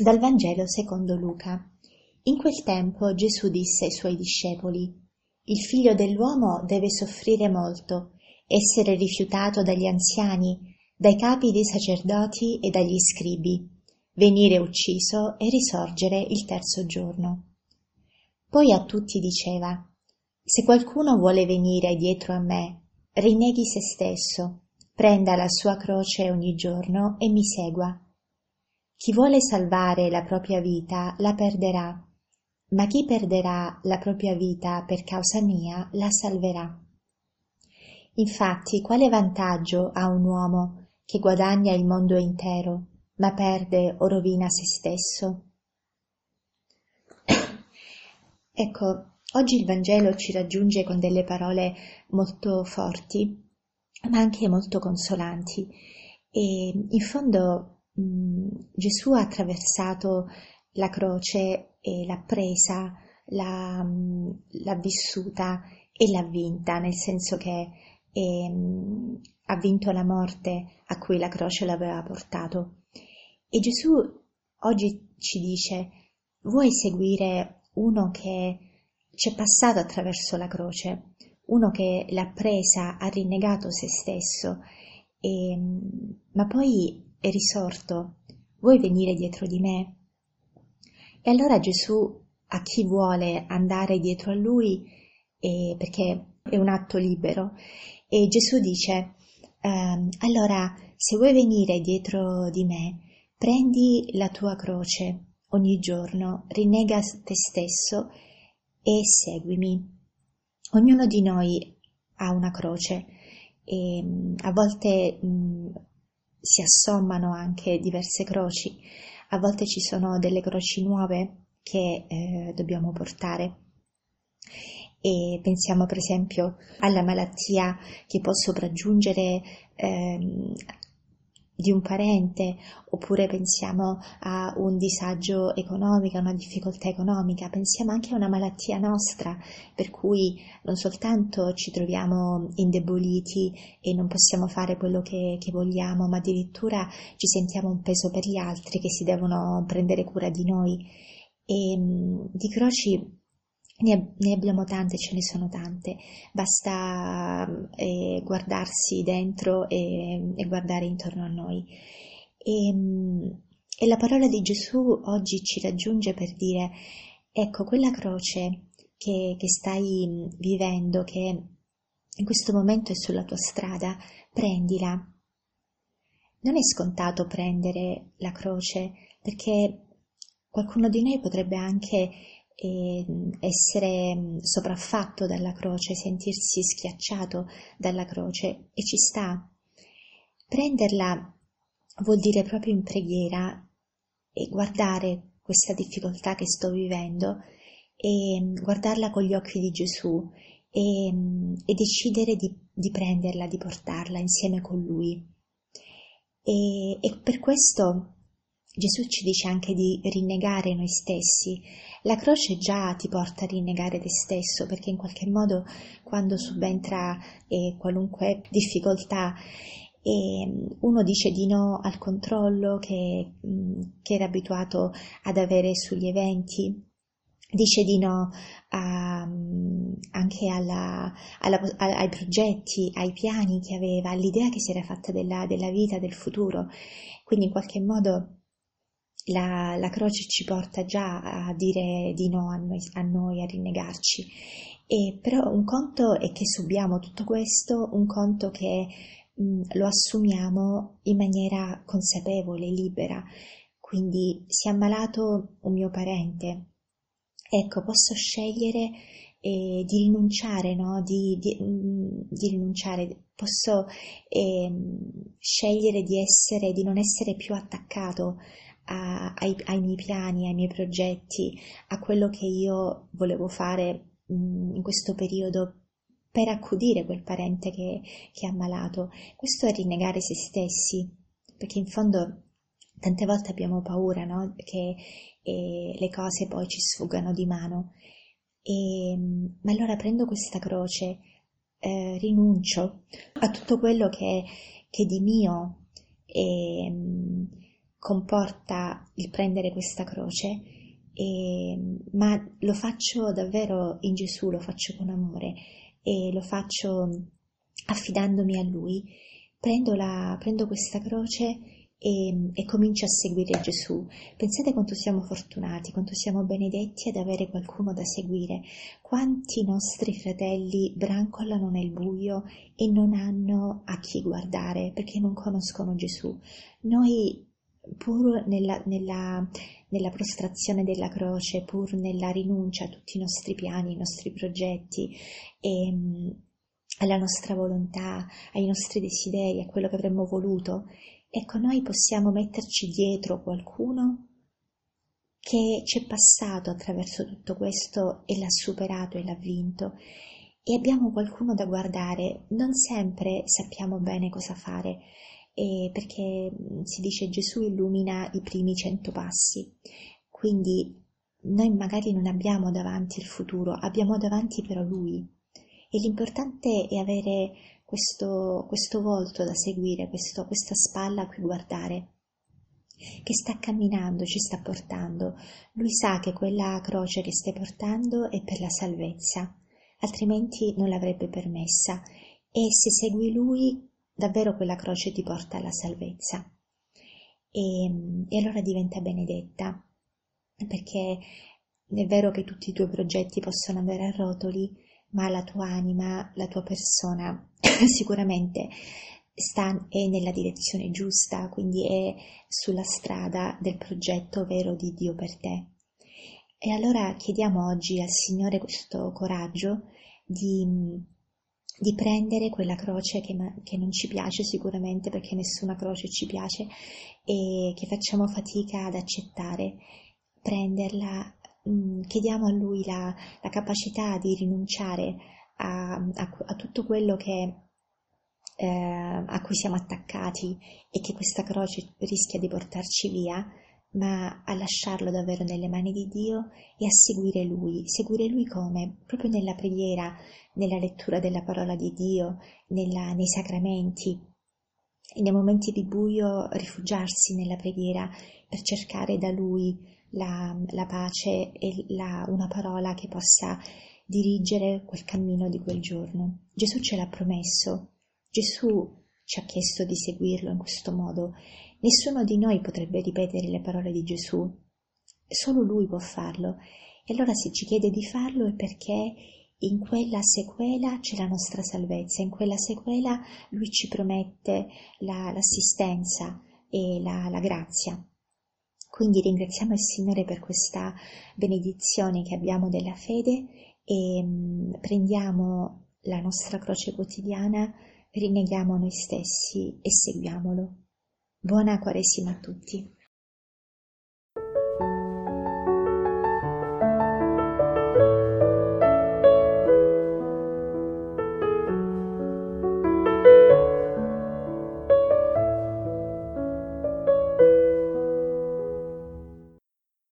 Dal Vangelo secondo Luca. In quel tempo Gesù disse ai suoi discepoli, Il figlio dell'uomo deve soffrire molto, essere rifiutato dagli anziani, dai capi dei sacerdoti e dagli scribi, venire ucciso e risorgere il terzo giorno. Poi a tutti diceva, Se qualcuno vuole venire dietro a me, rinneghi se stesso, prenda la sua croce ogni giorno e mi segua chi vuole salvare la propria vita la perderà, ma chi perderà la propria vita per causa mia la salverà. Infatti, quale vantaggio ha un uomo che guadagna il mondo intero, ma perde o rovina se stesso? ecco, oggi il Vangelo ci raggiunge con delle parole molto forti, ma anche molto consolanti. E in fondo Gesù ha attraversato la croce e l'ha presa, l'ha, l'ha vissuta e l'ha vinta, nel senso che eh, ha vinto la morte a cui la croce l'aveva portato. E Gesù oggi ci dice, vuoi seguire uno che ci è passato attraverso la croce, uno che l'ha presa, ha rinnegato se stesso, e, ma poi è risorto, vuoi venire dietro di me? E allora Gesù a chi vuole andare dietro a lui, eh, perché è un atto libero, e Gesù dice, ehm, allora se vuoi venire dietro di me, prendi la tua croce ogni giorno, rinnega te stesso e seguimi. Ognuno di noi ha una croce e a volte mh, si assommano anche diverse croci, a volte ci sono delle croci nuove che eh, dobbiamo portare. E pensiamo per esempio alla malattia che può sopraggiungere ehm, di un parente, oppure pensiamo a un disagio economico, a una difficoltà economica, pensiamo anche a una malattia nostra, per cui non soltanto ci troviamo indeboliti e non possiamo fare quello che, che vogliamo, ma addirittura ci sentiamo un peso per gli altri che si devono prendere cura di noi. E di croci ne, ne, abbiamo tante, ce ne sono tante, basta eh, guardarsi dentro e, e, guardare intorno a noi. E, e la parola di Gesù oggi ci raggiunge per dire, ecco, quella croce che, che stai vivendo, che in questo momento è sulla tua strada, prendila. Non è scontato prendere la croce perché qualcuno di noi potrebbe anche e essere sopraffatto dalla croce, sentirsi schiacciato dalla croce e ci sta. Prenderla vuol dire proprio in preghiera e guardare questa difficoltà che sto vivendo e guardarla con gli occhi di Gesù e, e decidere di, di, prenderla, di portarla insieme con Lui. E, e per questo Gesù ci dice anche di rinnegare noi stessi. La croce già ti porta a rinnegare te stesso perché in qualche modo quando subentra eh, qualunque difficoltà e mm, uno dice di no al controllo che, mm, che era abituato ad avere sugli eventi, dice di no a, mm, anche alla, alla, ai progetti, ai piani che aveva, all'idea che si era fatta della, della vita, del futuro. Quindi in qualche modo la, la, croce ci porta già a dire di no a noi, a, noi, a rinnegarci. E però un conto è che subiamo tutto questo, un conto che mh, lo assumiamo in maniera consapevole, libera. Quindi si è ammalato un mio parente. Ecco, posso scegliere eh, di rinunciare, no? Di, di, di rinunciare, posso eh, scegliere di essere, di non essere più attaccato a, ai, ai, miei piani, ai miei progetti, a quello che io volevo fare mh, mm, in questo periodo per accudire quel parente che, che è ammalato. Questo è rinnegare se stessi, perché in fondo tante volte abbiamo paura no? che eh, le cose poi ci sfuggano di mano. E, ma allora prendo questa croce, eh, rinuncio a tutto quello che, che di mio comporta il prendere questa croce, e, ma lo faccio davvero in Gesù, lo faccio con amore e lo faccio affidandomi a Lui. Prendo, la, prendo questa croce e, e comincio a seguire Gesù. Pensate quanto siamo fortunati, quanto siamo benedetti ad avere qualcuno da seguire. Quanti nostri fratelli brancolano nel buio e non hanno a chi guardare perché non conoscono Gesù. Noi pur nella, nella, nella, prostrazione della croce, pur nella rinuncia a tutti i nostri piani, i nostri progetti e alla nostra volontà, ai nostri desideri, a quello che avremmo voluto, ecco noi possiamo metterci dietro qualcuno che ci è passato attraverso tutto questo e l'ha superato e l'ha vinto. E abbiamo qualcuno da guardare, non sempre sappiamo bene cosa fare, e perché si dice Gesù illumina i primi cento passi, quindi noi magari non abbiamo davanti il futuro, abbiamo davanti però Lui e l'importante è avere questo, questo volto da seguire, questo, questa spalla a cui guardare che sta camminando, ci sta portando. Lui sa che quella croce che stai portando è per la salvezza, altrimenti non l'avrebbe permessa. E se segui lui, davvero quella croce ti porta alla salvezza. E, e allora diventa benedetta, perché è vero che tutti i tuoi progetti possono andare a rotoli, ma la tua anima, la tua persona sicuramente sta, è nella direzione giusta, quindi è sulla strada del progetto vero di Dio per te. E allora chiediamo oggi al Signore questo coraggio di di prendere quella croce che, che, non ci piace sicuramente perché nessuna croce ci piace e che facciamo fatica ad accettare, prenderla, mh, mm, chiediamo a Lui la, la capacità di rinunciare a, a, a tutto quello che, eh, a cui siamo attaccati e che questa croce rischia di portarci via ma a lasciarlo davvero nelle mani di Dio e a seguire Lui. Seguire Lui come? Proprio nella preghiera, nella lettura della parola di Dio, nella, nei sacramenti, e nei momenti di buio rifugiarsi nella preghiera per cercare da Lui la, la pace e la, una parola che possa dirigere quel cammino di quel giorno. Gesù ce l'ha promesso, Gesù ci ha chiesto di seguirlo in questo modo Nessuno di noi potrebbe ripetere le parole di Gesù, solo Lui può farlo. E allora se ci chiede di farlo è perché in quella sequela c'è la nostra salvezza, in quella sequela Lui ci promette la, l'assistenza e la, la grazia. Quindi ringraziamo il Signore per questa benedizione che abbiamo della fede e mm, prendiamo la nostra croce quotidiana, rinneghiamo noi stessi e seguiamolo. Buona Quaresima a tutti.